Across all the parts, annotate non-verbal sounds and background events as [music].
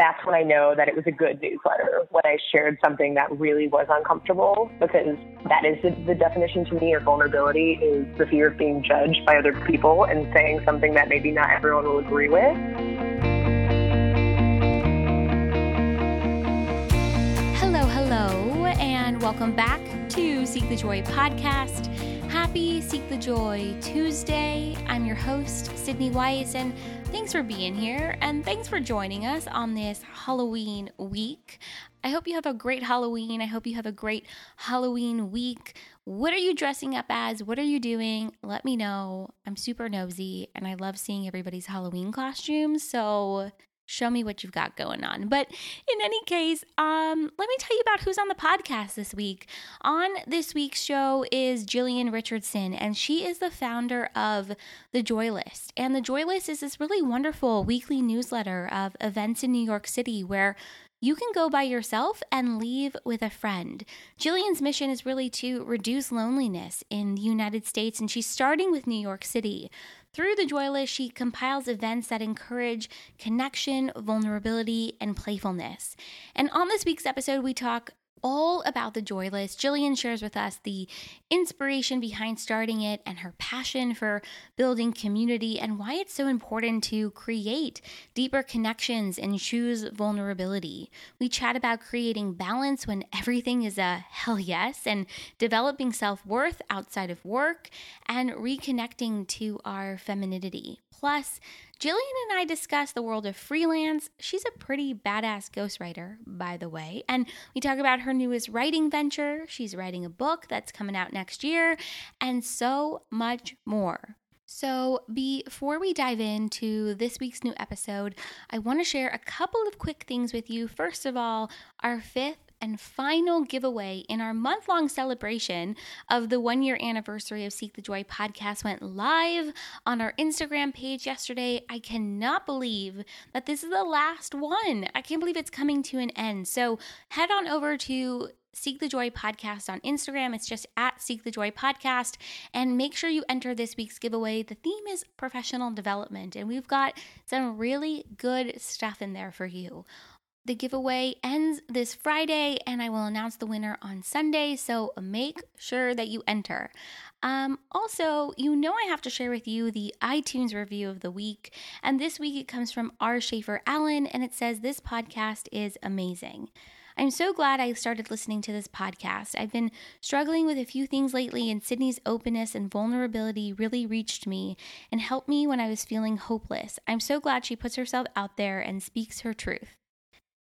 that's when I know that it was a good newsletter when I shared something that really was uncomfortable because that is the, the definition to me of vulnerability is the fear of being judged by other people and saying something that maybe not everyone will agree with. Hello, hello, and welcome back to Seek the Joy podcast. Happy Seek the Joy Tuesday. I'm your host, Sydney Weiss, and thanks for being here and thanks for joining us on this Halloween week. I hope you have a great Halloween. I hope you have a great Halloween week. What are you dressing up as? What are you doing? Let me know. I'm super nosy and I love seeing everybody's Halloween costumes. So show me what you've got going on. But in any case, um, let me tell you about who's on the podcast this week. On this week's show is Jillian Richardson, and she is the founder of The Joy List. And The Joy List is this really wonderful weekly newsletter of events in New York City where you can go by yourself and leave with a friend. Jillian's mission is really to reduce loneliness in the United States, and she's starting with New York City. Through the Joy List, she compiles events that encourage connection, vulnerability, and playfulness. And on this week's episode, we talk all about the Joy List. Jillian shares with us the inspiration behind starting it and her passion for building community and why it's so important to create deeper connections and choose vulnerability. We chat about creating balance when everything is a hell yes and developing self worth outside of work and reconnecting to our femininity. Plus, Jillian and I discuss the world of freelance. She's a pretty badass ghostwriter, by the way. And we talk about her newest writing venture. She's writing a book that's coming out next year, and so much more. So, before we dive into this week's new episode, I want to share a couple of quick things with you. First of all, our fifth and final giveaway in our month long celebration of the one year anniversary of Seek the Joy podcast went live on our Instagram page yesterday. I cannot believe that this is the last one. I can't believe it's coming to an end. So head on over to Seek the Joy podcast on Instagram. It's just at Seek the Joy podcast. And make sure you enter this week's giveaway. The theme is professional development, and we've got some really good stuff in there for you. The giveaway ends this Friday, and I will announce the winner on Sunday. So make sure that you enter. Um, also, you know, I have to share with you the iTunes review of the week. And this week it comes from R. Schaefer Allen, and it says, This podcast is amazing. I'm so glad I started listening to this podcast. I've been struggling with a few things lately, and Sydney's openness and vulnerability really reached me and helped me when I was feeling hopeless. I'm so glad she puts herself out there and speaks her truth.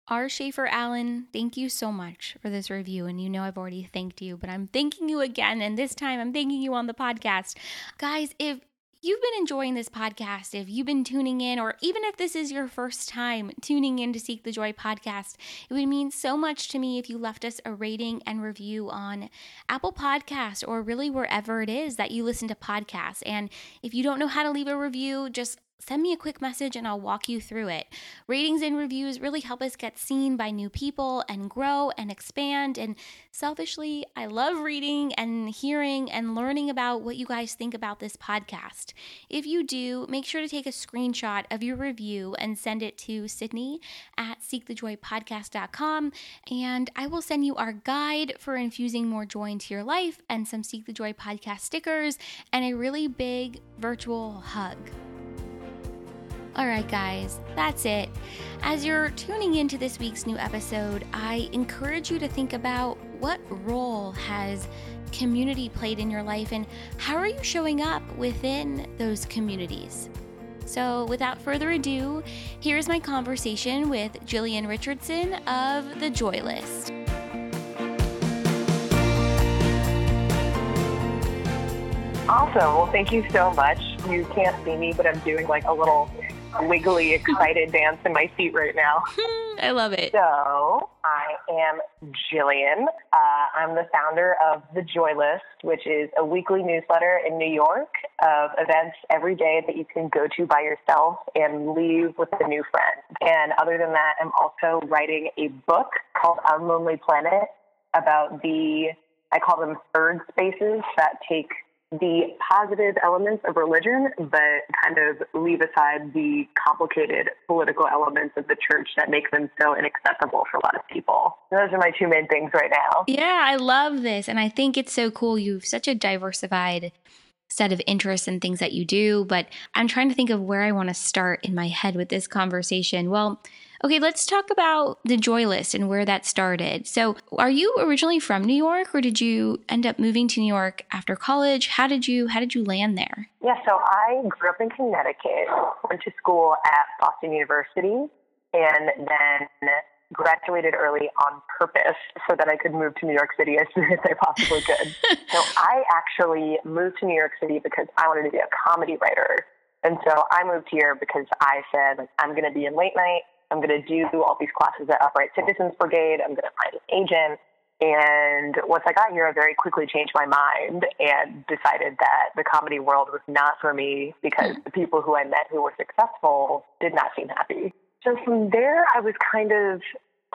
R. Schaefer Allen, thank you so much for this review. And you know I've already thanked you, but I'm thanking you again. And this time I'm thanking you on the podcast. Guys, if you've been enjoying this podcast, if you've been tuning in, or even if this is your first time tuning in to Seek the Joy podcast, it would mean so much to me if you left us a rating and review on Apple Podcasts or really wherever it is that you listen to podcasts. And if you don't know how to leave a review, just send me a quick message and I'll walk you through it. Ratings and reviews really help us get seen by new people and grow and expand. And selfishly, I love reading and hearing and learning about what you guys think about this podcast. If you do, make sure to take a screenshot of your review and send it to Sydney at seekthejoypodcast.com. And I will send you our guide for infusing more joy into your life and some Seek the Joy podcast stickers and a really big virtual hug. All right, guys, that's it. As you're tuning into this week's new episode, I encourage you to think about what role has community played in your life and how are you showing up within those communities? So, without further ado, here's my conversation with Jillian Richardson of The Joy List. Awesome. Well, thank you so much. You can't see me, but I'm doing like a little wiggly, excited dance in my seat right now. I love it. So, I am Jillian. Uh, I'm the founder of The Joy List, which is a weekly newsletter in New York of events every day that you can go to by yourself and leave with a new friend. And other than that, I'm also writing a book called Unlonely Planet about the, I call them third spaces that take the positive elements of religion, but kind of leave aside the complicated political elements of the church that make them so inaccessible for a lot of people. Those are my two main things right now. Yeah, I love this. And I think it's so cool. You've such a diversified set of interests and things that you do, but I'm trying to think of where I want to start in my head with this conversation. Well, Okay, let's talk about the Joy List and where that started. So, are you originally from New York, or did you end up moving to New York after college? How did you How did you land there? Yeah, so I grew up in Connecticut, went to school at Boston University, and then graduated early on purpose so that I could move to New York City as soon [laughs] as I possibly could. so [laughs] I actually moved to New York City because I wanted to be a comedy writer. And so I moved here because I said, I'm going to be in late night. I'm going to do all these classes at Upright Citizens Brigade. I'm going to find an agent. And once I got here, I very quickly changed my mind and decided that the comedy world was not for me because the people who I met who were successful did not seem happy. So from there, I was kind of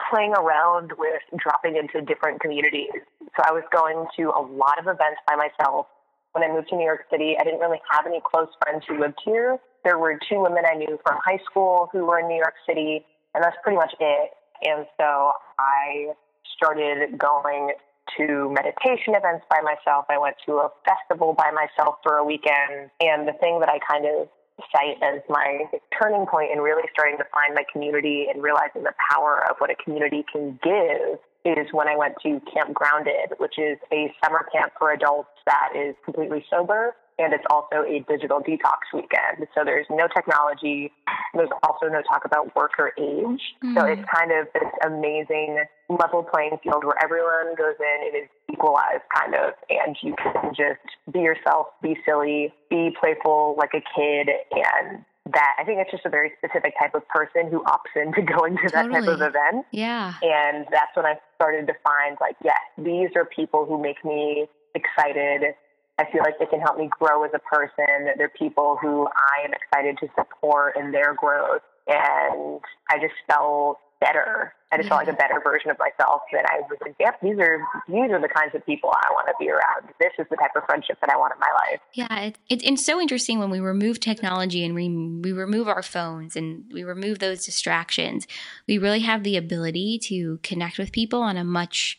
playing around with dropping into different communities. So I was going to a lot of events by myself. When I moved to New York City, I didn't really have any close friends who lived here there were two women I knew from high school who were in New York City, and that's pretty much it. And so I started going to meditation events by myself. I went to a festival by myself for a weekend. And the thing that I kind of cite as my turning point in really starting to find my community and realizing the power of what a community can give is when I went to Camp Grounded, which is a summer camp for adults that is completely sober and it's also a digital detox weekend. So there's no technology. There's also no talk about work or age. Mm. So it's kind of this amazing level playing field where everyone goes in. It is equalized kind of, and you can just be yourself, be silly, be playful like a kid, and that I think it's just a very specific type of person who opts [laughs] into going to that type of event. Yeah. And that's when I started to find like, yes, these are people who make me excited I feel like they can help me grow as a person. They're people who I am excited to support in their growth. And I just felt better. I just felt like a better version of myself. And I was like, yep, these are these are the kinds of people I want to be around. This is the type of friendship that I want in my life. Yeah, it, it, it's so interesting when we remove technology and we we remove our phones and we remove those distractions. We really have the ability to connect with people on a much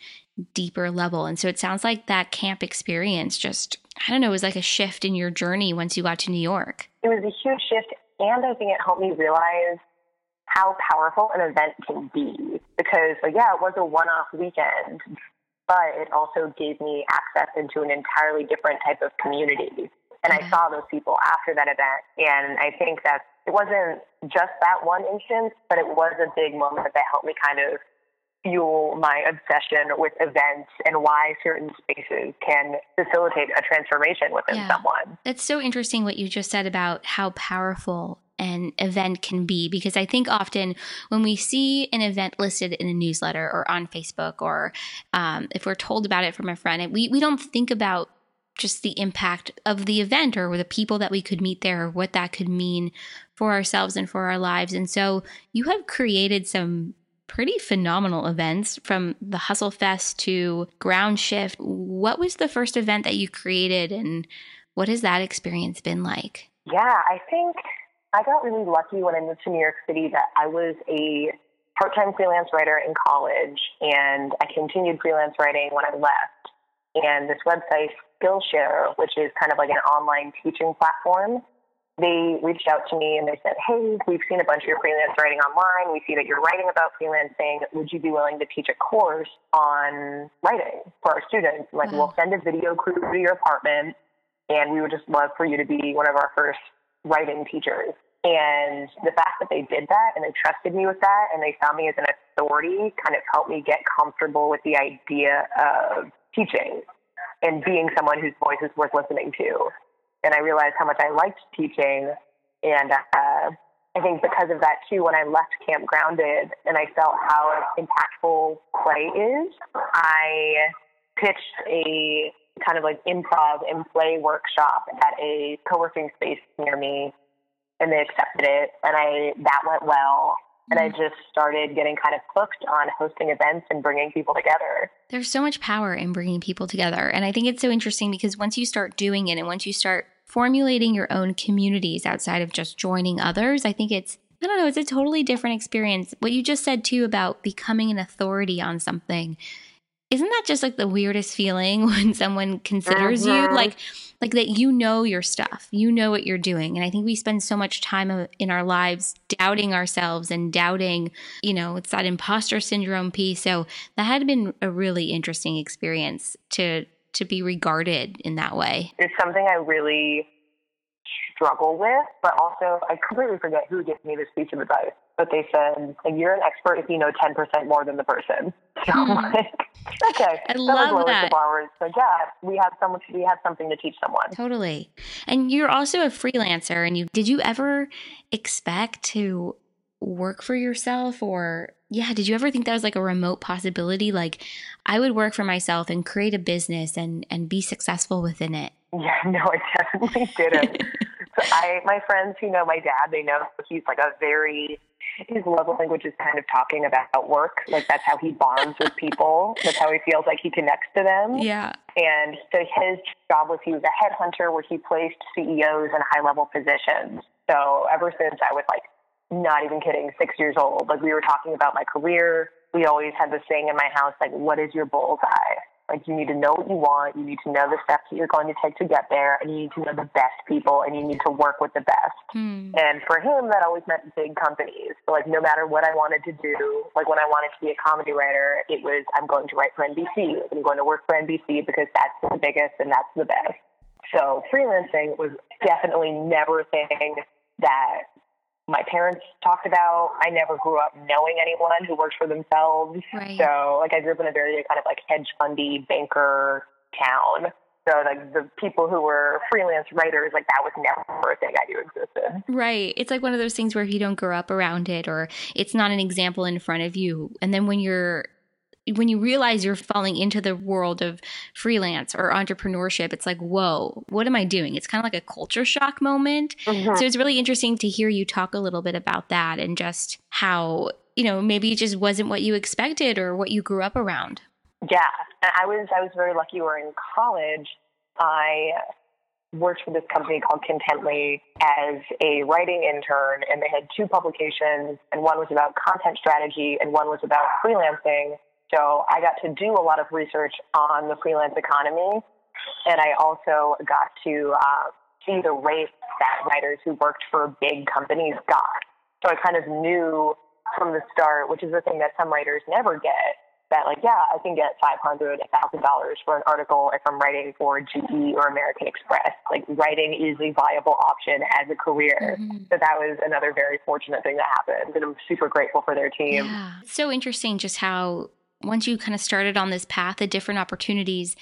deeper level. And so it sounds like that camp experience just, I don't know, it was like a shift in your journey once you got to New York. It was a huge shift. And I think it helped me realize how powerful an event can be. Because, like, yeah, it was a one off weekend, but it also gave me access into an entirely different type of community. And I saw those people after that event. And I think that it wasn't just that one instance, but it was a big moment that helped me kind of fuel my obsession with events and why certain spaces can facilitate a transformation within yeah. someone. That's so interesting what you just said about how powerful an event can be because I think often when we see an event listed in a newsletter or on Facebook or um, if we're told about it from a friend, we, we don't think about just the impact of the event or the people that we could meet there or what that could mean for ourselves and for our lives. And so you have created some pretty phenomenal events from the Hustle Fest to Ground Shift. What was the first event that you created and what has that experience been like? Yeah, I think I got really lucky when I moved to New York City that I was a part time freelance writer in college and I continued freelance writing when I left. And this website, Skillshare, which is kind of like an online teaching platform, they reached out to me and they said, Hey, we've seen a bunch of your freelance writing online. We see that you're writing about freelancing. Would you be willing to teach a course on writing for our students? Like, we'll mm-hmm. send a video crew to your apartment and we would just love for you to be one of our first writing teachers. And the fact that they did that and they trusted me with that and they saw me as an authority kind of helped me get comfortable with the idea of teaching and being someone whose voice is worth listening to and I realized how much I liked teaching. And uh, I think because of that too, when I left Camp Grounded and I felt how impactful play is, I pitched a kind of like improv and play workshop at a co-working space near me and they accepted it and I that went well And I just started getting kind of hooked on hosting events and bringing people together. There's so much power in bringing people together. And I think it's so interesting because once you start doing it and once you start formulating your own communities outside of just joining others, I think it's, I don't know, it's a totally different experience. What you just said too about becoming an authority on something isn't that just like the weirdest feeling [laughs] when someone considers you Mhm. like like that you know your stuff you know what you're doing and i think we spend so much time in our lives doubting ourselves and doubting you know it's that imposter syndrome piece so that had been a really interesting experience to to be regarded in that way It's something I really struggle with, but also I completely forget who gave me this piece of advice. But they said, like, you're an expert if you know 10% more than the person. [laughs] So I'm Hmm. like, okay. I that love that. The. It's like, yeah, we have someone, we have something to teach someone. Totally. And you're also a freelancer and you did you ever expect to work for yourself or yeah, did you ever think that was like a remote possibility like I would work for myself and create a business and and be successful within it? Yeah, [laughs] no, I definitely didn't. [laughs] so I, my friends who know my dad, they know he's like a very, his love language is kind of talking about work. Like that's how he bonds with people. That's how he feels like he connects to them. Yeah. And so his job was he was a headhunter where he placed CEOs in high level positions. So ever since I was like, not even kidding, six years old, like we were talking about my career. We always had this thing in my house, like, what is your bullseye? Like you need to know what you want, you need to know the steps that you're going to take to get there, and you need to know the best people and you need to work with the best. Hmm. And for him, that always meant big companies. So, like, no matter what I wanted to do, like when I wanted to be a comedy writer, it was I'm going to write for NBC. I'm going to work for NBC because that's the biggest and that's the best. So, freelancing was definitely never a thing that my parents talked about. I never grew up knowing anyone who worked for themselves. Right. So, like, I grew up in a very kind of like hedge fundy banker town. So, like, the people who were freelance writers, like, that was never a thing I knew existed. Right. It's like one of those things where if you don't grow up around it or it's not an example in front of you and then when you're when you realize you're falling into the world of freelance or entrepreneurship, it's like, whoa, what am I doing? It's kind of like a culture shock moment. Mm-hmm. So it's really interesting to hear you talk a little bit about that and just how, you know, maybe it just wasn't what you expected or what you grew up around. Yeah, and I was I was very lucky. Where in college, I worked for this company called Contently as a writing intern, and they had two publications, and one was about content strategy, and one was about freelancing. So I got to do a lot of research on the freelance economy, and I also got to uh, see the rates that writers who worked for big companies got. So I kind of knew from the start, which is the thing that some writers never get, that like, yeah, I can get five hundred, a thousand dollars for an article if I'm writing for GE or American Express. Like writing is a viable option as a career. Mhm. So that was another very fortunate thing that happened, and I'm super grateful for their team. Yeah. So interesting just how once you kind of started on this path, the different opportunities,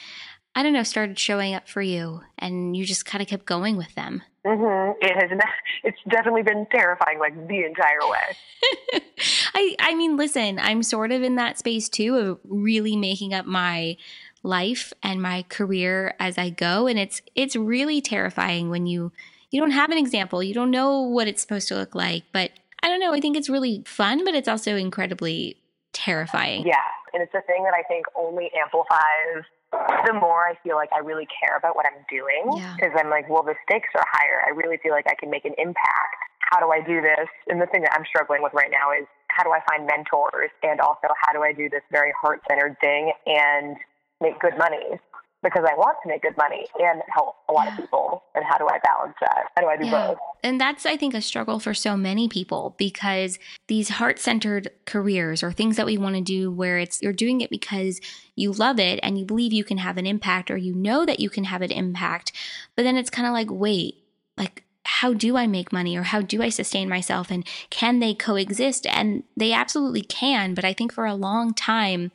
I don't know, started showing up for you and you just kind of kept going with them. hmm It has. It's definitely been terrifying, like the entire way. [laughs] I I mean, listen, I'm sort of in that space too of really making up my life and my career as I go and it's it's really terrifying when you you don't have an example. You don't know what it's supposed to look like, but I don't know, I think it's really fun, but it's also incredibly terrifying. Yeah, and it's a thing that I think only amplifies the more I feel like I really care about what I'm doing. Yeah. Because I'm like, well, the stakes are higher. I really feel like I can make an impact. How do I do this? And the thing that I'm struggling with right now is how do I find mentors? And also, how do I do this very heart centered thing and make good money? Because I want to make good money and help a lot of people. And how do I balance that? How do I do Yeah. both? And that's, I think, a struggle for so many people because these heart centered careers or things that we want to do where it's you're doing it because you love it and you believe you can have an impact or you know that you can have an impact. But then it's kind of like, wait, like, how do I make money or how do I sustain myself and can they coexist? And they absolutely can. But I think for a long time,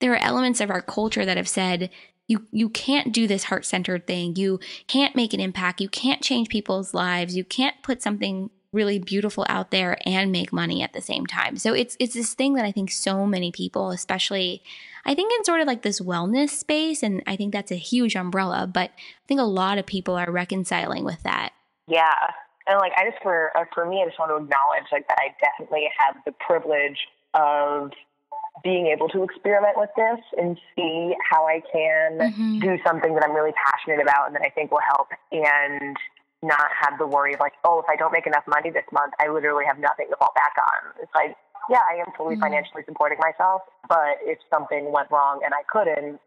there are elements of our culture that have said, you, you can't do this heart centered thing. You can't make an impact. You can't change people's lives. You can't put something really beautiful out there and make money at the same time. So it's it's this thing that I think so many people, especially I think in sort of like this wellness space, and I think that's a huge umbrella, but I think a lot of people are reconciling with that. Yeah. And like, I just for uh, for me, I just want to acknowledge like that I definitely have the privilege of being able to experiment with this and see how I can mm-hmm. do something that I'm really passionate about and that I think will help and not have the worry of like, oh, if I don't make enough money this month, I literally have nothing to fall back on. It's like, yeah, I am fully mm-hmm. financially supporting myself, but if something went wrong and I couldn't,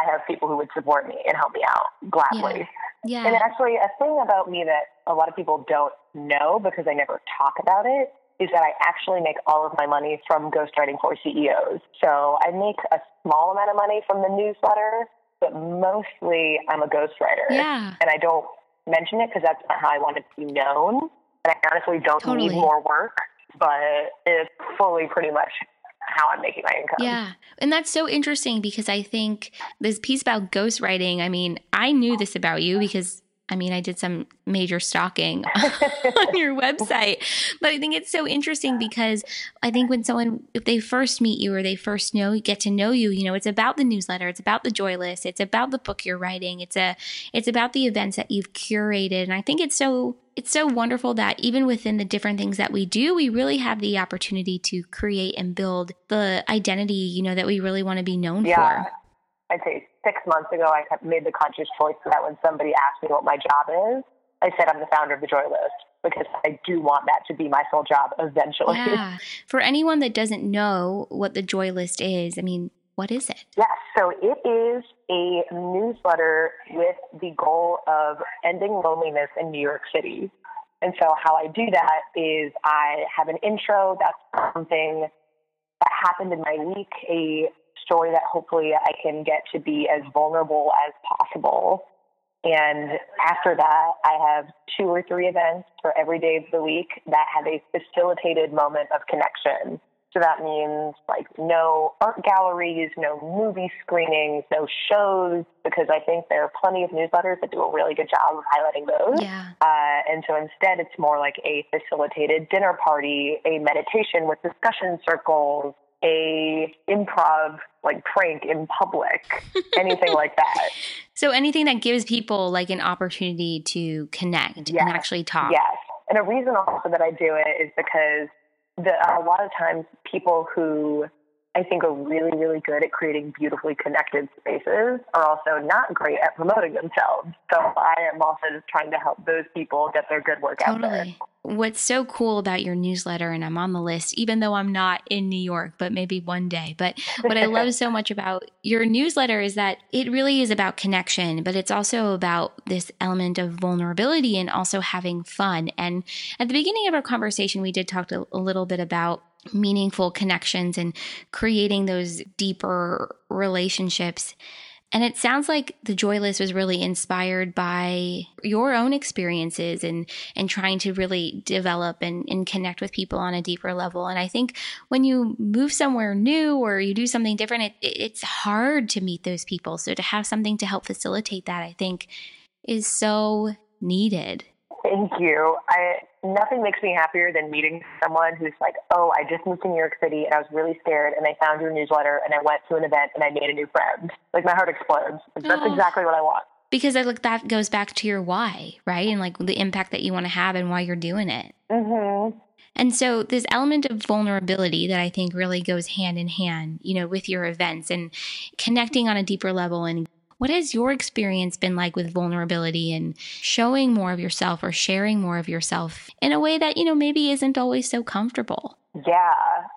I have people who would support me and help me out gladly. Yeah. yeah. And actually, a thing about me that a lot of people don't know because I never talk about it is that I actually make all of my money from ghostwriting for CEOs. So I make a small amount of money from the newsletter, but mostly I'm a ghostwriter. Yeah. And I don't mention it because that's not how I want it to be known. And I honestly don't totally. need more work, but it's fully pretty much how I'm making my income. Yeah. And that's so interesting because I think this piece about ghostwriting, I mean, I knew this about you because I mean, I did some major stalking [laughs] on your website, but I think it's so interesting because I think when someone, if they first meet you or they first know, get to know you, you know, it's about the newsletter, it's about the joy list, it's about the book you're writing, it's a, it's about the events that you've curated, and I think it's so, it's so wonderful that even within the different things that we do, we really have the opportunity to create and build the identity, you know, that we really want to be known yeah. for. I'd say six months ago, I made the conscious choice that when somebody asked me what my job is, I said I'm the founder of the Joy List because I do want that to be my full job eventually. Yeah. For anyone that doesn't know what the Joy List is, I mean, what is it? Yes, so it is a newsletter with the goal of ending loneliness in New York City. And so, how I do that is I have an intro that's something that happened in my week, a story that hopefully I can get to be as vulnerable as possible. And after that, I have two or three events for every day of the week that have a facilitated moment of connection. So that means like no art galleries, no movie screenings, no shows, because I think there are plenty of newsletters that do a really good job of highlighting those. Yeah. Uh, and so instead, it's more like a facilitated dinner party, a meditation with discussion circles, a improv like prank in public, anything like that. [laughs] So anything that gives people like an opportunity to connect yes. and actually talk. Yes. And a reason also that I do it is because the, a lot of times people who I think are really, really good at creating beautifully connected spaces are also not great at promoting themselves. So I am also just trying to help those people get their good work totally. out there. What's so cool about your newsletter, and I'm on the list, even though I'm not in New York, but maybe one day. But what I love so much about your newsletter is that it really is about connection, but it's also about this element of vulnerability and also having fun. And at the beginning of our conversation, we did talk a, a little bit about meaningful connections and creating those deeper relationships. And it sounds like the Joy List was really inspired by your own experiences and, and trying to really develop and, and connect with people on a deeper level. And I think when you move somewhere new or you do something different, it, it's hard to meet those people. So to have something to help facilitate that, I think is so needed. Thank you. I nothing makes me happier than meeting someone who's like, "Oh, I just moved to New York City and I was really scared and I found your newsletter and I went to an event and I made a new friend." Like my heart explodes. Like, that's oh. exactly what I want. Because I like that goes back to your why, right? And like the impact that you want to have and why you're doing it. Mm-hmm. And so this element of vulnerability that I think really goes hand in hand, you know, with your events and connecting on a deeper level and what has your experience been like with vulnerability and showing more of yourself or sharing more of yourself in a way that, you know, maybe isn't always so comfortable? Yeah,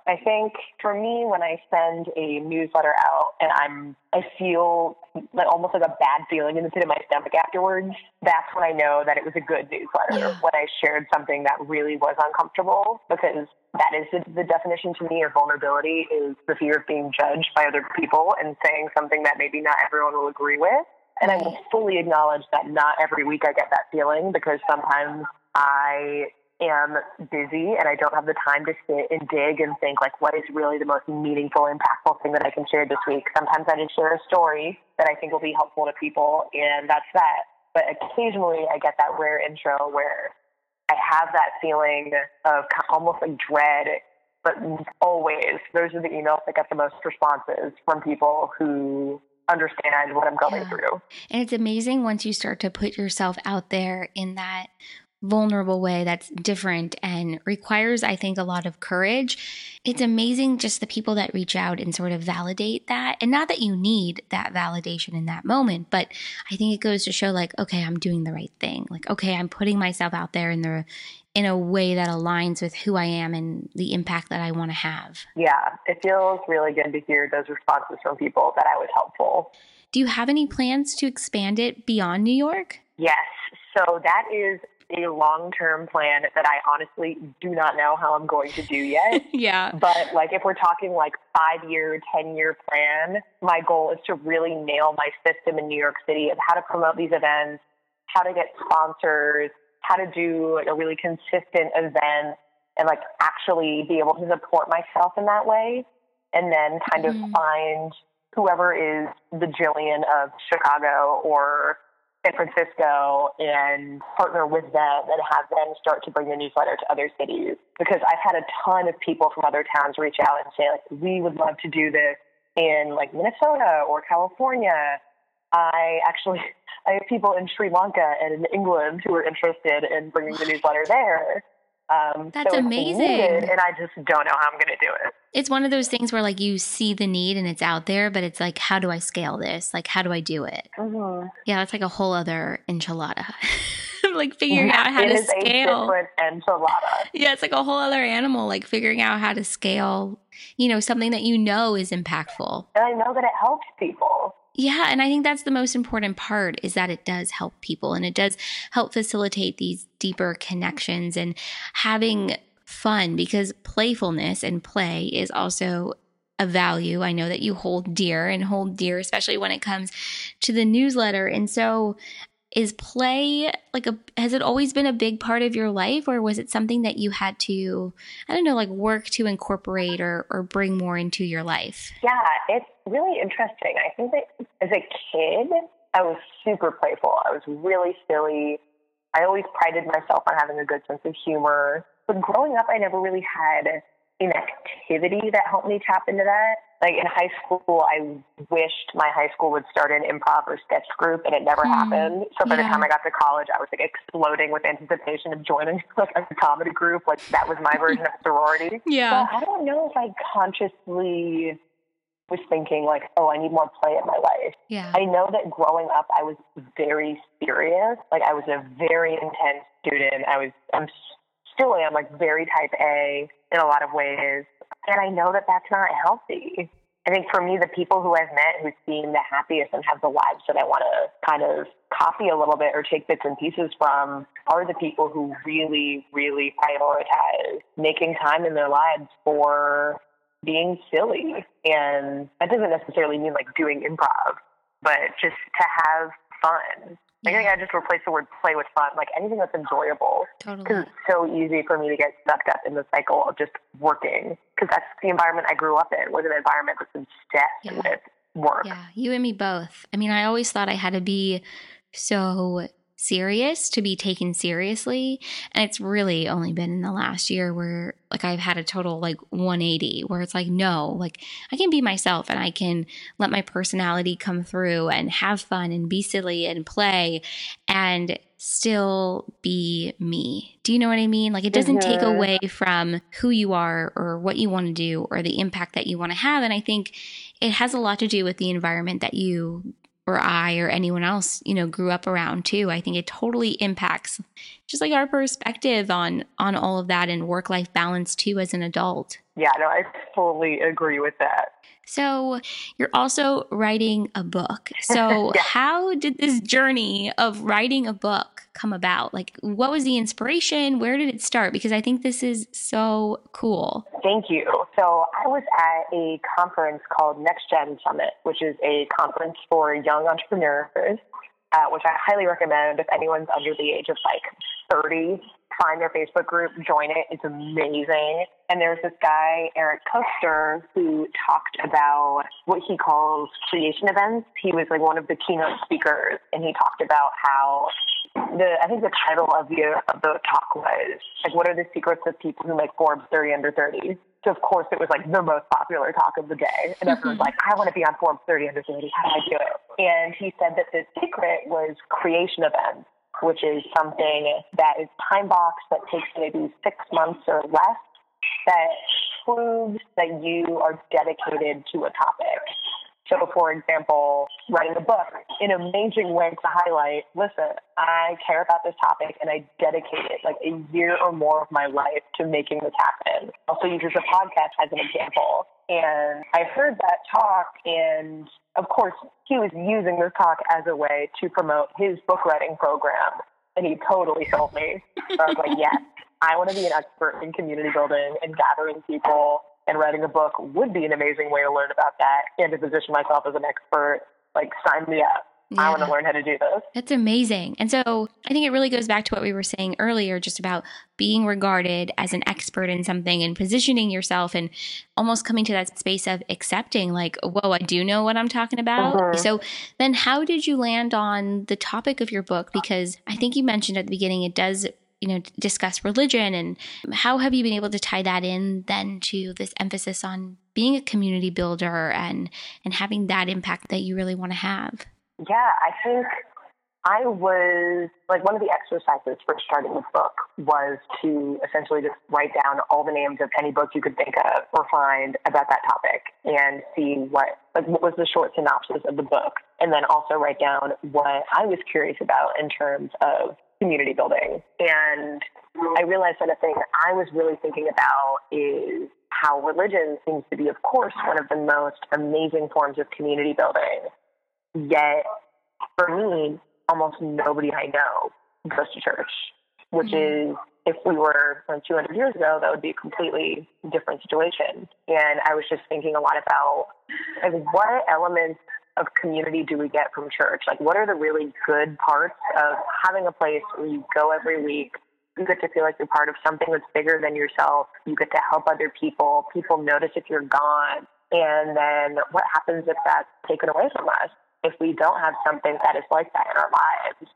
I think for me, when I send a newsletter out and I'm, I feel like almost like a bad feeling in the pit of my stomach afterwards, that's when I know that it was a good newsletter. Yeah. When I shared something that really was uncomfortable, because that is the, the definition to me of vulnerability is the fear of being judged by other people and saying something that maybe not everyone will agree with. And I will fully acknowledge that not every week I get that feeling because sometimes I am busy and I don't have the time to sit and dig and think like what is really the most meaningful, impactful thing that I can share this week. Sometimes I just share a story that I think will be helpful to people and that's that. But occasionally I get that rare intro where I have that feeling of almost like dread, but always those are the emails that get the most responses from people who understand what I'm going yeah. through. And it's amazing once you start to put yourself out there in that vulnerable way that's different and requires, I think, a lot of courage. It's amazing just the people that reach out and sort of validate that. And not that you need that validation in that moment, but I think it goes to show like, okay, I'm doing the right thing. Like, okay, I'm putting myself out there in the in a way that aligns with who I am and the impact that I want to have. Yeah, it feels really good to hear those responses from people that I was helpful. Do you have any plans to expand it beyond New York? Yes. So that is a long term plan that I honestly do not know how I'm going to do yet. [laughs] yeah. But like if we're talking like five year, 10 year plan, my goal is to really nail my system in New York City of how to promote these events, how to get sponsors, how to do like a really consistent event and like actually be able to support myself in that way. And then kind mm-hmm. of find whoever is the Jillian of Chicago or San Francisco and partner with them and have them start to bring the newsletter to other cities. Because I've had a ton of people from other towns reach out and say, like, we would love to do this in like Minnesota or California. I actually, [laughs] I have people in Sri Lanka and in England who are interested in bringing the newsletter there. Um, That's so amazing. Needed, and I just don't know how I'm going to do it. It's one of those things where like you see the need and it's out there, but it's like, how do I scale this? Like, how do I do it? Mm-hmm. Yeah, that's like a whole other enchilada. [laughs] like figuring yeah, out how to scale. enchilada. Yeah, it's like a whole other animal. Like figuring out how to scale, you know, something that you know is impactful. And I know that it helps people. Yeah, and I think that's the most important part is that it does help people and it does help facilitate these deeper connections and having fun because playfulness and play is also a value I know that you hold dear and hold dear, especially when it comes to the newsletter. And so is play like a has it always been a big part of your life or was it something that you had to i don't know like work to incorporate or or bring more into your life? Yeah it's really interesting. I think that as a kid i was super playful. I was really silly. I always prided myself on having a good sense of humor. But growing up i never really had an activity that helped me tap into that. Like in high school, I wished my high school would start an improv or sketch group, and it never mm, happened. So by yeah. the time I got to college, I was like exploding with anticipation of joining [laughs] like a comedy group. Like that was my version of sorority. Yeah. But I don't know if I consciously was thinking like, oh, I need more play in my life. Yeah. I know that growing up, I was very serious. Like I was a very intense student. I was, I'm still am like very type A in a lot of ways. And I know that that's not healthy. I think for me, the people who I've met who seem the happiest and have the lives that I want to kind of copy a little bit or take bits and pieces from are the people who really, really prioritize making time in their lives for being silly. And that doesn't necessarily mean like doing improv, but just to have fun I think I just replace the word play with fun, like anything that's enjoyable. Totally. Because it's so easy for me to get sucked up in the cycle of just working. Because that's the environment I grew up in, was an environment that's obsessed yeah. with work. Yeah, you and me both. I mean, I always thought I had to be so serious to be taken seriously. And it's really only been in the last year where like I've had a total like 180 where it's like, no, like I can be myself and I can let my personality come through and have fun and be silly and play and still be me. Do you know what I mean? Like it doesn't mm-hmm. take away from who you are or what you want to do or the impact that you want to have. And I think it has a lot to do with the environment that you or I or anyone else, you know, grew up around too. I think it totally impacts just like our perspective on on all of that and work life balance too as an adult. Yeah, no, I fully agree with that. So, you're also writing a book. [laughs] So, yeah. how did this journey of writing a book come about? Like, what was the inspiration? Where did it start? Because I think this is so cool. Thank you. So, I was at a conference called Next Gen Summit, which is a conference for young entrepreneurs, uh, which I highly recommend if anyone's under the age of like 30 find their Facebook group, join it. It's amazing. And there's this guy, Eric Koester, who talked about what he calls creation events. He was like one of the keynote speakers, and he talked about how the I think the title of the of the talk was like, "What are the secrets of people who make Forbes 30 under 30?" So of course it was like the most popular talk of the day, and everyone's mm-hmm. like, "I want to be on Forbes 30 under 30. How do I do it?" And he said that the secret was creation events which is something that is time boxed that takes maybe six months or less that proves that you are dedicated to a topic. So, for example, writing a book in an amazing way to highlight listen, I care about this topic and I dedicated like a year or more of my life to making this happen. Also, use a podcast as an example. And I heard that talk, and of course, he was using this talk as a way to promote his book writing program. And he totally sold me. So I was like, [laughs] yes, I want to be an expert in community building and gathering people and writing a book would be an amazing way to learn about that and to position myself as an expert. Like, sign me up. Yeah. I want to learn how to do this. That's amazing. And so I think it really goes back to what we were saying earlier, just about being regarded as an expert in something and positioning yourself and almost coming to that space of accepting, like, whoa, I do know what I'm talking about. Mm-hmm. So then how did you land on the topic of your book? Because I think you mentioned at the beginning, it does you know discuss religion and how have you been able to tie that in then to this emphasis on being a community builder and and having that impact that you really want to have yeah i think i was like one of the exercises for starting the book was to essentially just write down all the names of any book you could think of or find about that topic and see what like what was the short synopsis of the book and then also write down what i was curious about in terms of community building. And I realized that a thing I was really thinking about is how religion seems to be, of course, one of the most amazing forms of community building. Yet, for me, almost nobody I know goes to church, which mm-hmm. is, if we were 200 years ago, that would be a completely different situation. And I was just thinking a lot about like, what elements of community do we get from church? Like, what are the really good parts of having a place where you go every week? You get to feel like you're part of something that's bigger than yourself. You get to help other people. People notice if you're gone. And then what happens if that's taken away from us? If we don't have something that is like that in our lives?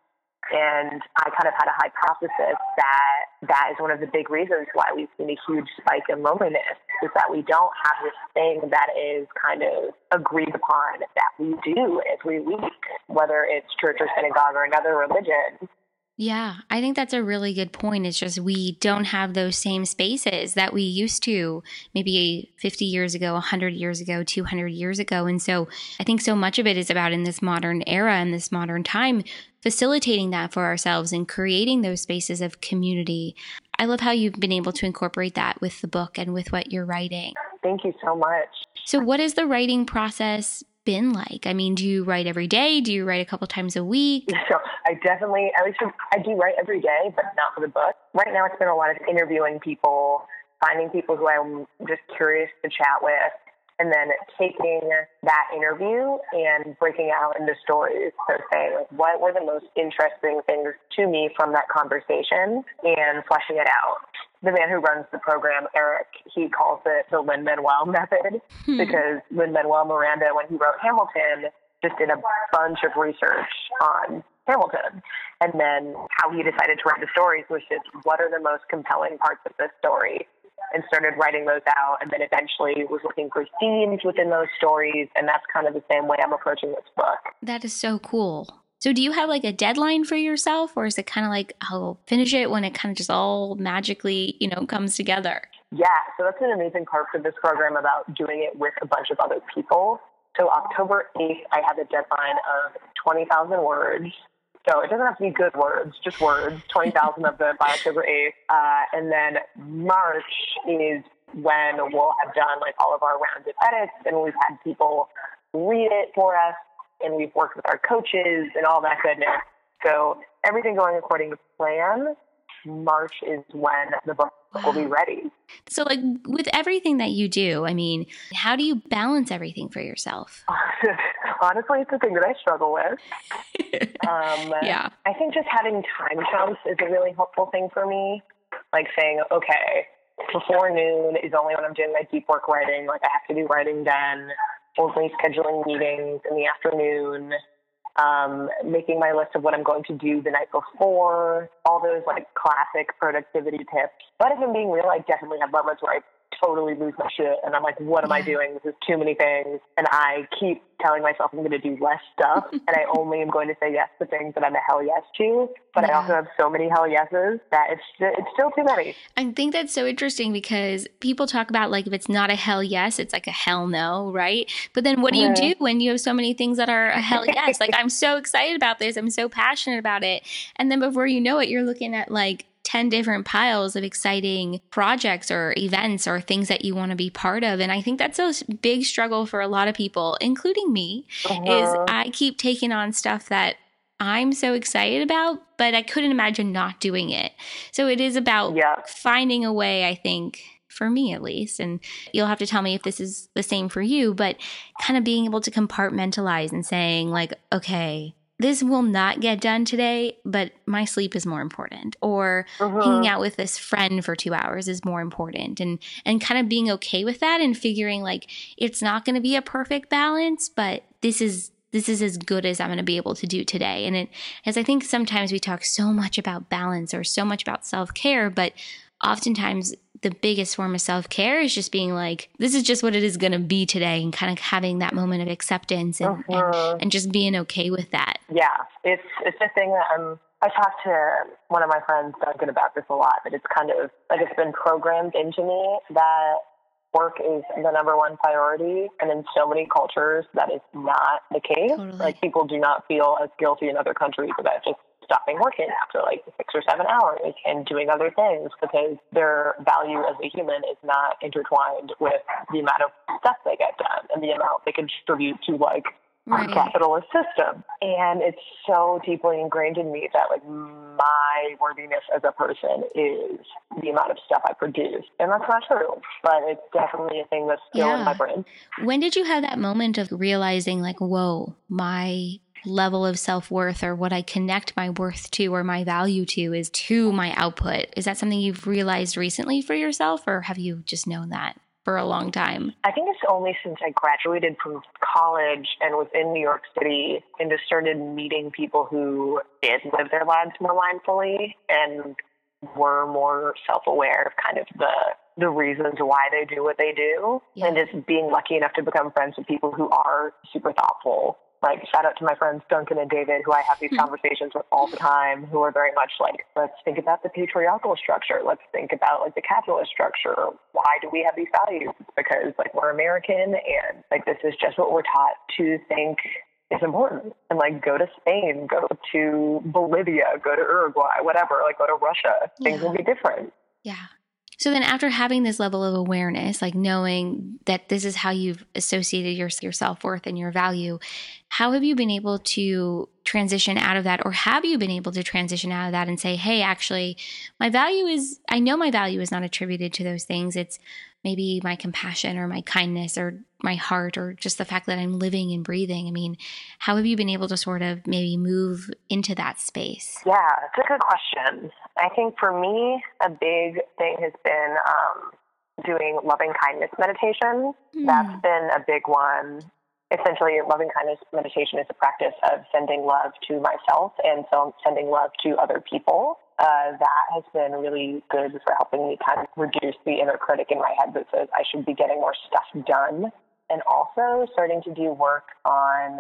And I kind of had a hypothesis that that is one of the big reasons why we've seen a huge spike in loneliness is that we don't have this thing that is kind of agreed upon that we do every week, whether it's church or synagogue or another religion. Yeah, I think that's a really good point. It's just we don't have those same spaces that we used to maybe 50 years ago, 100 years ago, 200 years ago. And so I think so much of it is about in this modern era and this modern time, facilitating that for ourselves and creating those spaces of community. I love how you've been able to incorporate that with the book and with what you're writing. Thank you so much. So, what is the writing process been like? I mean, do you write every day? Do you write a couple times a week? So I definitely, at least I do write every day, but not for the book. Right now, it's been a lot of interviewing people, finding people who I'm just curious to chat with, and then taking that interview and breaking out into stories. So saying, like, what were the most interesting things to me from that conversation and fleshing it out the man who runs the program, Eric, he calls it the Lin Manuel method hmm. because Lin Manuel Miranda, when he wrote Hamilton, just did a bunch of research on Hamilton. And then how he decided to write the stories was just what are the most compelling parts of this story and started writing those out and then eventually was looking for themes within those stories and that's kind of the same way I'm approaching this book. That is so cool. So do you have like a deadline for yourself or is it kind of like I'll finish it when it kind of just all magically, you know, comes together? Yeah, so that's an amazing part of this program about doing it with a bunch of other people. So October 8th, I have a deadline of 20,000 words. So it doesn't have to be good words, just words, [laughs] 20,000 of them by October 8th. Uh, and then March is when we'll have done like all of our rounded edits and we've had people read it for us and we've worked with our coaches and all that goodness. So everything going according to plan. March is when the book will be ready. So, like with everything that you do, I mean, how do you balance everything for yourself? [laughs] Honestly, it's a thing that I struggle with. [laughs] um, yeah. I think just having time chunks is a really helpful thing for me. Like saying, okay, before noon is only when I'm doing my deep work writing. Like I have to be writing then only scheduling meetings in the afternoon, um, making my list of what I'm going to do the night before, all those like classic productivity tips. But if I'm being real, I definitely have moments where I totally lose my shit and I'm like, what am I doing? This is too many things. And I keep telling myself I'm going to do less stuff [laughs] and I only am going to say yes to things that I'm a hell yes to. But yeah. I also have so many hell yeses that it's it's still too many. I think that's so interesting because people talk about like if it's not a hell yes, it's like a hell no, right? But then what do you do when you have so many things that are a hell yes? like [laughs] I'm so excited about this, I'm so passionate about it, and then before you know it, you're looking at like 10 different piles of exciting projects or events or things that you want to be part of. And I think that's a big struggle for a lot of people, including me, uh-huh. is I keep taking on stuff that I'm so excited about, but I couldn't imagine not doing it. So it is about yeah. finding a way, I think, for me at least, and you'll have to tell me if this is the same for you, but kind of being able to compartmentalize and saying, like, okay, this will not get done today, but my sleep is more important. Or uh-huh. hanging out with this friend for two hours is more important. And and kind of being okay with that and figuring like it's not gonna be a perfect balance, but this is this is as good as I'm going to be able to do today. And it, as I think sometimes we talk so much about balance or so much about self care, but oftentimes the biggest form of self care is just being like, this is just what it is going to be today, and kind of having that moment of acceptance and, uh-huh. and, and just being okay with that. Yeah, it's it's a thing that I'm. I talked to one of my friends Duncan about this a lot, but it's kind of like it's been programmed into me that work is the number one priority, and in so many cultures that is not the case. Totally. Like people do not feel as guilty in other countries about just stopping working after like six or seven hours and doing other things because their value as a human is not intertwined with the amount of stuff they get done and the amount they contribute to like right. capitalist system. And it's so deeply ingrained in me that like my worthiness as a person is the amount of stuff I produce. And that's not true, but it's definitely a thing that's still yeah. in my brain. When did you have that moment of realizing like, whoa, my level of self worth or what I connect my worth to or my value to is to my output. Is that something you've realized recently for yourself, or have you just known that? For a long time? I think it's only since I graduated from college and was in New York City and just started meeting people who did live their lives more mindfully and were more self-aware of kind of the the reasons why they do what they do yeah. and just being lucky enough to become friends with people who are super thoughtful like shout out to my friends Duncan and David, who I have these hmm. conversations with all the time, who are very much like, let's think about the patriarchal structure. Let's think about like the capitalist structure. Why do we have these values? It's because like we're American and like this is just what we're taught to think is important. And like go to Spain, go to Bolivia, go to Uruguay, whatever, like go to Russia. Things yeah. will be different. Yeah. So then after having this level of awareness, like knowing that this is how you've associated your, your self-worth and your value, how have you been able to transition out of that or have you been able to transition out of that and say, "Hey, actually, my value is I know my value is not attributed to those things. It's maybe my compassion or my kindness or my heart or just the fact that I'm living and breathing? I mean, how have you been able to sort of maybe move into that space? Yeah, it's a good question. I think for me, a big thing has been um, doing loving kindness meditation. Mm. That's been a big one. Essentially, loving kindness meditation is a practice of sending love to myself and so sending love to other people uh, that has been really good for helping me kind of reduce the inner critic in my head that says I should be getting more stuff done. And also starting to do work on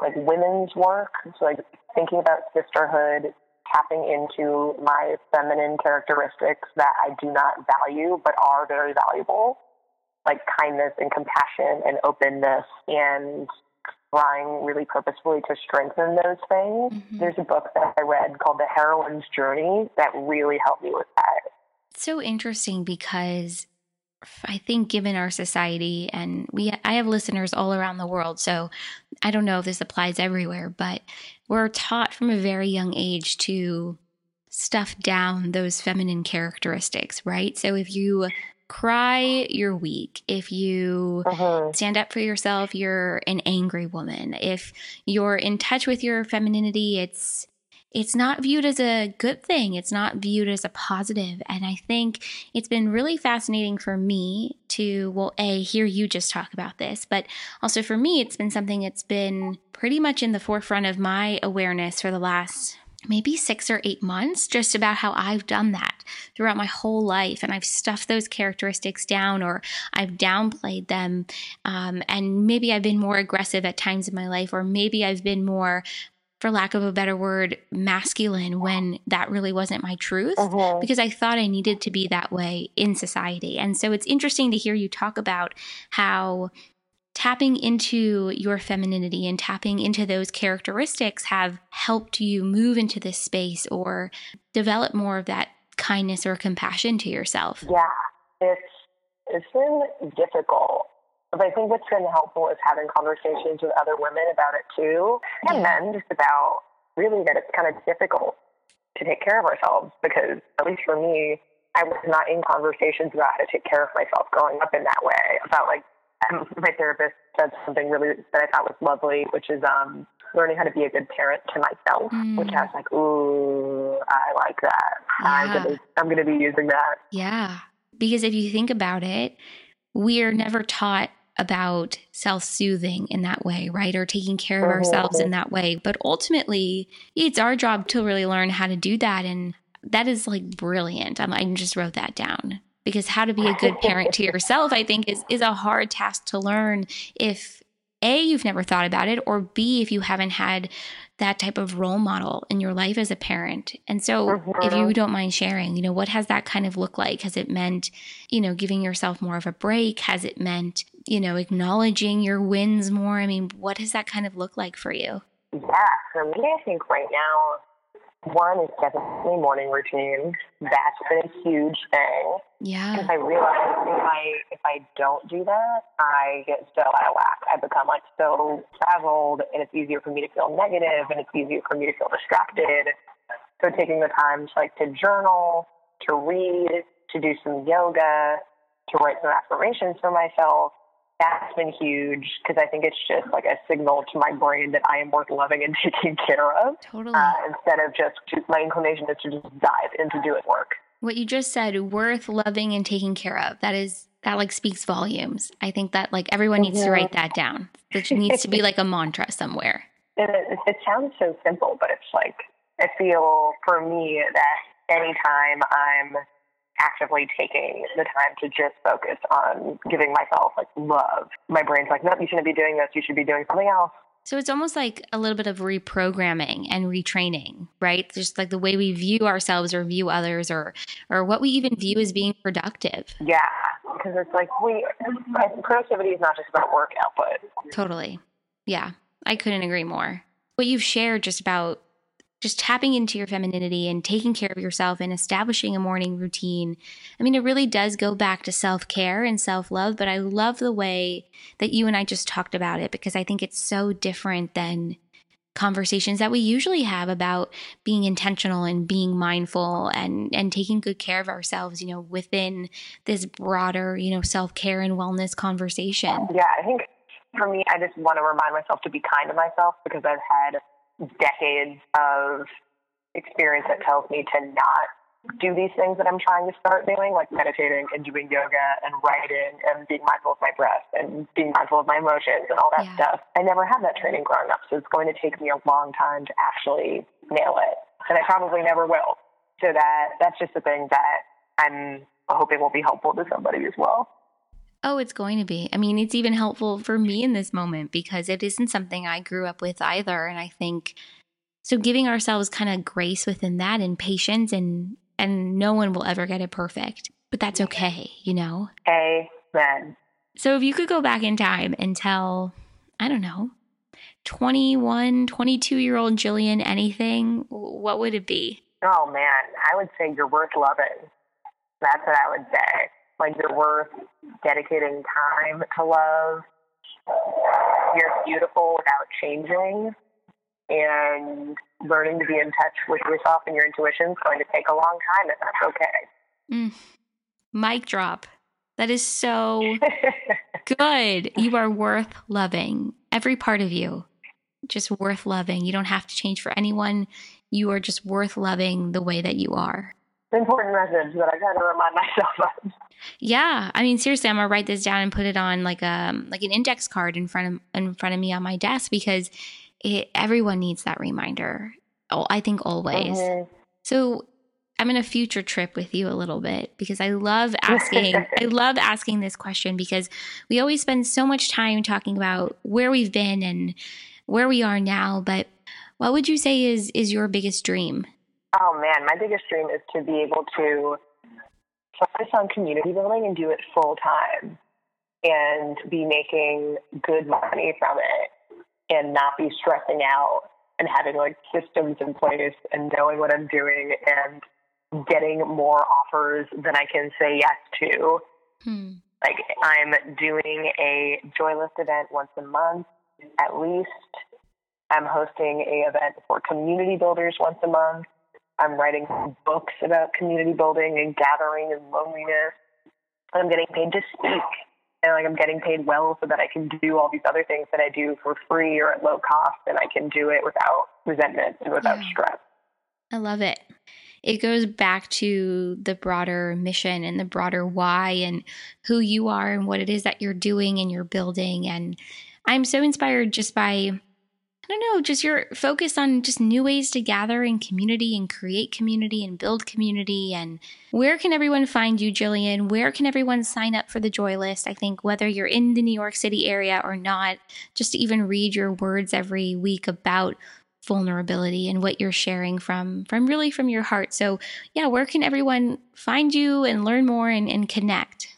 like women's work, so like thinking about sisterhood, tapping into my feminine characteristics that I do not value but are very valuable, like kindness and compassion and openness and trying really purposefully to strengthen those things. Mm-hmm. There's a book that I read called The Heroine's Journey that really helped me with that. It's so interesting because I think given our society and we I have listeners all around the world so I don't know if this applies everywhere but we're taught from a very young age to stuff down those feminine characteristics right so if you cry, you're weak. If you uh-huh. stand up for yourself, you're an angry woman. If you're in touch with your femininity, it's it's not viewed as a good thing. It's not viewed as a positive. And I think it's been really fascinating for me to, well, A, hear you just talk about this, but also for me, it's been something that's been pretty much in the forefront of my awareness for the last maybe six or eight months just about how I've done that throughout my whole life. And I've stuffed those characteristics down or I've downplayed them. Um, and maybe I've been more aggressive at times in my life, or maybe I've been more. For lack of a better word, masculine when that really wasn't my truth Mhm. because I thought I needed to be that way in society. And so it's interesting to hear you talk about how tapping into your femininity and tapping into those characteristics have helped you move into this space or develop more of that kindness or compassion to yourself. Yeah, it's it's been difficult. But I think what's been helpful is having conversations with other women about it too, and Yeah. men just about really that it's kind of difficult to take care of ourselves because at least for me, I was not in conversations about how to take care of myself growing up in that way. About like um, [laughs] my therapist said something really that I thought was lovely, which is um learning how to be a good parent to myself, which Mm. I was like, ooh, I like that. I'm gonna I'm gonna be using that. Yeah. Because if you think about it, we're never taught about self soothing in that way, right? Or taking care of ourselves in that way. But ultimately, it's our job to really learn how to do that. And that is like brilliant. I'm, I just wrote that down because how to be a good parent to yourself, I think, is, is a hard task to learn if A, you've never thought about it, or B, if you haven't had that type of role model in your life as a parent. And so, if mm-hmm. you don't mind sharing, you know, what has that kind of looked like? Has it meant, you know, giving yourself more of a break? Has it meant, you know, acknowledging your wins more? I mean, what does that kind of look like for you? Yeah, for me, I think right now, one is definitely morning routine. That's been a huge thing. Yeah. Because I realize if I if I don't do that, I get so out of whack. I become like so frazzled, and it's easier for me to feel negative, and it's easier for me to feel distracted. So taking the time to like to journal, to read, to do some yoga, to write some affirmations for myself. That's been huge because I think it's just like a signal to my brain that I am worth loving and [laughs] taking care of. Totally. Uh, instead of just, just my inclination is to just dive into doing work. what you just said, worth loving and taking care of. That is that like speaks volumes. I think that like everyone needs to write that down. It needs to be like a mantra somewhere. And it, it sounds so simple, but it's like I feel for me that anytime I'm actively taking the time to just focus on giving myself like love, my brain's like, nope, you shouldn't be doing this. You should be doing something else. So it's almost like a little bit of reprogramming and retraining, right? Just like the way we view ourselves or view others or or what we even view as being productive. Yeah, because it's like we productivity is not just about work output. Totally. Yeah. I couldn't agree more. What you've shared just about just tapping into your femininity and taking care of yourself and establishing a morning routine. I mean, it really does go back to self care and self love, but I love the way that you and I just talked about it because I think it's so different than conversations that we usually have about being intentional and being mindful and and taking good care of ourselves you know within this broader you know self-care and wellness conversation Yeah, I think for me, I just want to remind myself to be kind to myself because I've had decades of experience that tells me to not do these things that I'm trying to start doing, like meditating and doing yoga and writing and being mindful of my breath and being mindful of my emotions and all that Yeah. stuff. I never had that training growing up, so it's going to take me a long time to actually nail it, and I probably never will. So that that's just a thing that I'm hoping will be helpful to somebody as well. Oh, it's going to be. I mean, it's even helpful for me in this moment because it isn't something I grew up with either. And I think so giving ourselves kind of grace within that and patience and and no one will ever get it perfect. But that's okay, you know? Amen. So if you could go back in time and tell, I don't know, 21, 22 year old Jillian anything, what would it be? Oh man, I would say you're worth loving. That's what I would say. Like you're worth dedicating time to love. You're beautiful without changing. And learning to be in touch with yourself and your intuition is going to take a long time, and that's okay. Mm. Mic drop. That is so [laughs] good. You are worth loving. Every part of you, just worth loving. You don't have to change for anyone. You are just worth loving the way that you are. It's an important message that I got to remind myself of. Yeah, I mean seriously, I'm gonna write this down and put it on like a like an index card in front of in front of me on my desk because it, everyone needs that reminder. Oh, I think always. Mm-hmm. So I'm in a future trip with you a little bit because I love asking I [laughs] love asking this question because we always spend so much time talking about where we've been and where we are now, but what would you say is is your biggest dream? Oh man, my biggest dream is to be able to focus on community building and do it full time and be making good money from it and not be stressing out and having like systems in place and knowing what I'm doing and getting more offers than I can say yes to. Hmm. Like I'm doing a Joylist event once a month at least. I'm hosting a event for community builders once a month. I'm writing books about community building and gathering and loneliness. And I'm getting paid to speak. And like I'm getting paid well so that I can do all these other things that I do for free or at low cost and I can do it without resentment and without yeah. stress. I love it it goes back to the broader mission and the broader why and who you are and what it is that you're doing and you're building. And I'm so inspired just by, I don't know, just your focus on just new ways to gather in community and create community and build community. And where can everyone find you, Jillian? Where can everyone sign up for the Joy List? I think whether you're in the New York City area or not, just to even read your words every week about vulnerability and what you're sharing from from really from your heart. So yeah, where can everyone find you and learn more and, and connect?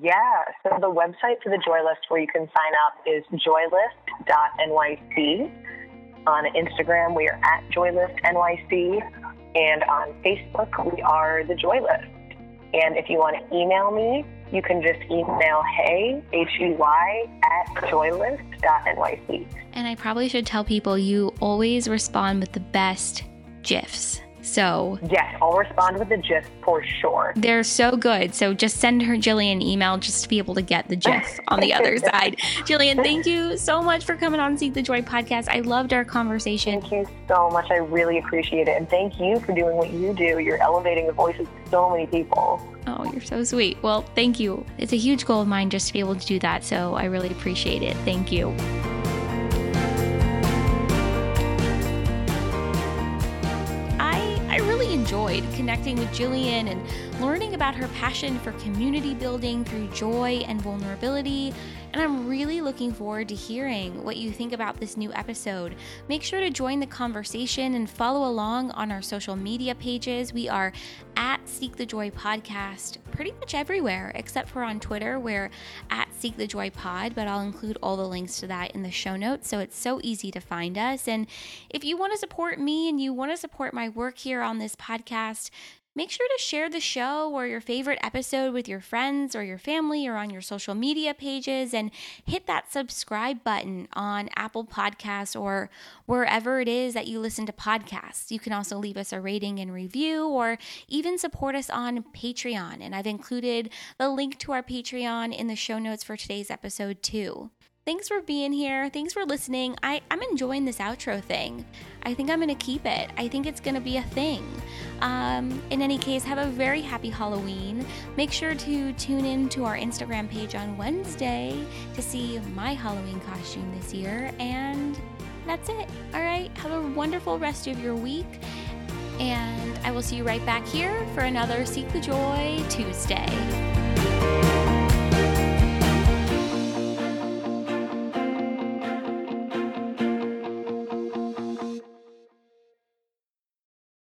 Yeah, so the website for the Joy List where you can sign up is joylist.nyc. On Instagram, we are at joylistnyc. And on Facebook, we are the Joy List. And if you want to email me, you can just email hey, H-E-Y, at joylist.nyc. And I probably should tell people you always respond with the best GIFs. So yes, I'll respond with the GIF for sure. They're so good. So just send her Jillian an email just to be able to get the GIF [laughs] on the other side. Jillian, thank you so much for coming on Seek the Joy podcast. I loved our conversation. Thank you so much. I really appreciate it, and thank you for doing what you do. You're elevating the voices of so many people. Oh, you're so sweet. Well, thank you. It's a huge goal of mine just to be able to do that. So I really appreciate it. Thank you. Enjoyed connecting with Jillian and learning about her passion for community building through joy and vulnerability. And I'm really looking forward to hearing what you think about this new episode. Make sure to join the conversation and follow along on our social media pages. We are at Seek the Joy Podcast pretty much everywhere except for on Twitter. We're at Seek the Joy Pod, but I'll include all the links to that in the show notes so it's so easy to find us. And if you want to support me and you want to support my work here on this podcast, Make sure to share the show or your favorite episode with your friends or your family or on your social media pages and hit that subscribe button on Apple Podcasts or wherever it is that you listen to podcasts. You can also leave us a rating and review or even support us on Patreon. And I've included the link to our Patreon in the show notes for today's episode, too. Thanks for being here. Thanks for listening. I, I'm enjoying this outro thing. I think I'm going to keep it. I think it's going to be a thing. Um, in any case, have a very happy Halloween. Make sure to tune in to our Instagram page on Wednesday to see my Halloween costume this year. And that's it. All right. Have a wonderful rest of your week. And I will see you right back here for another Seek the Joy Tuesday.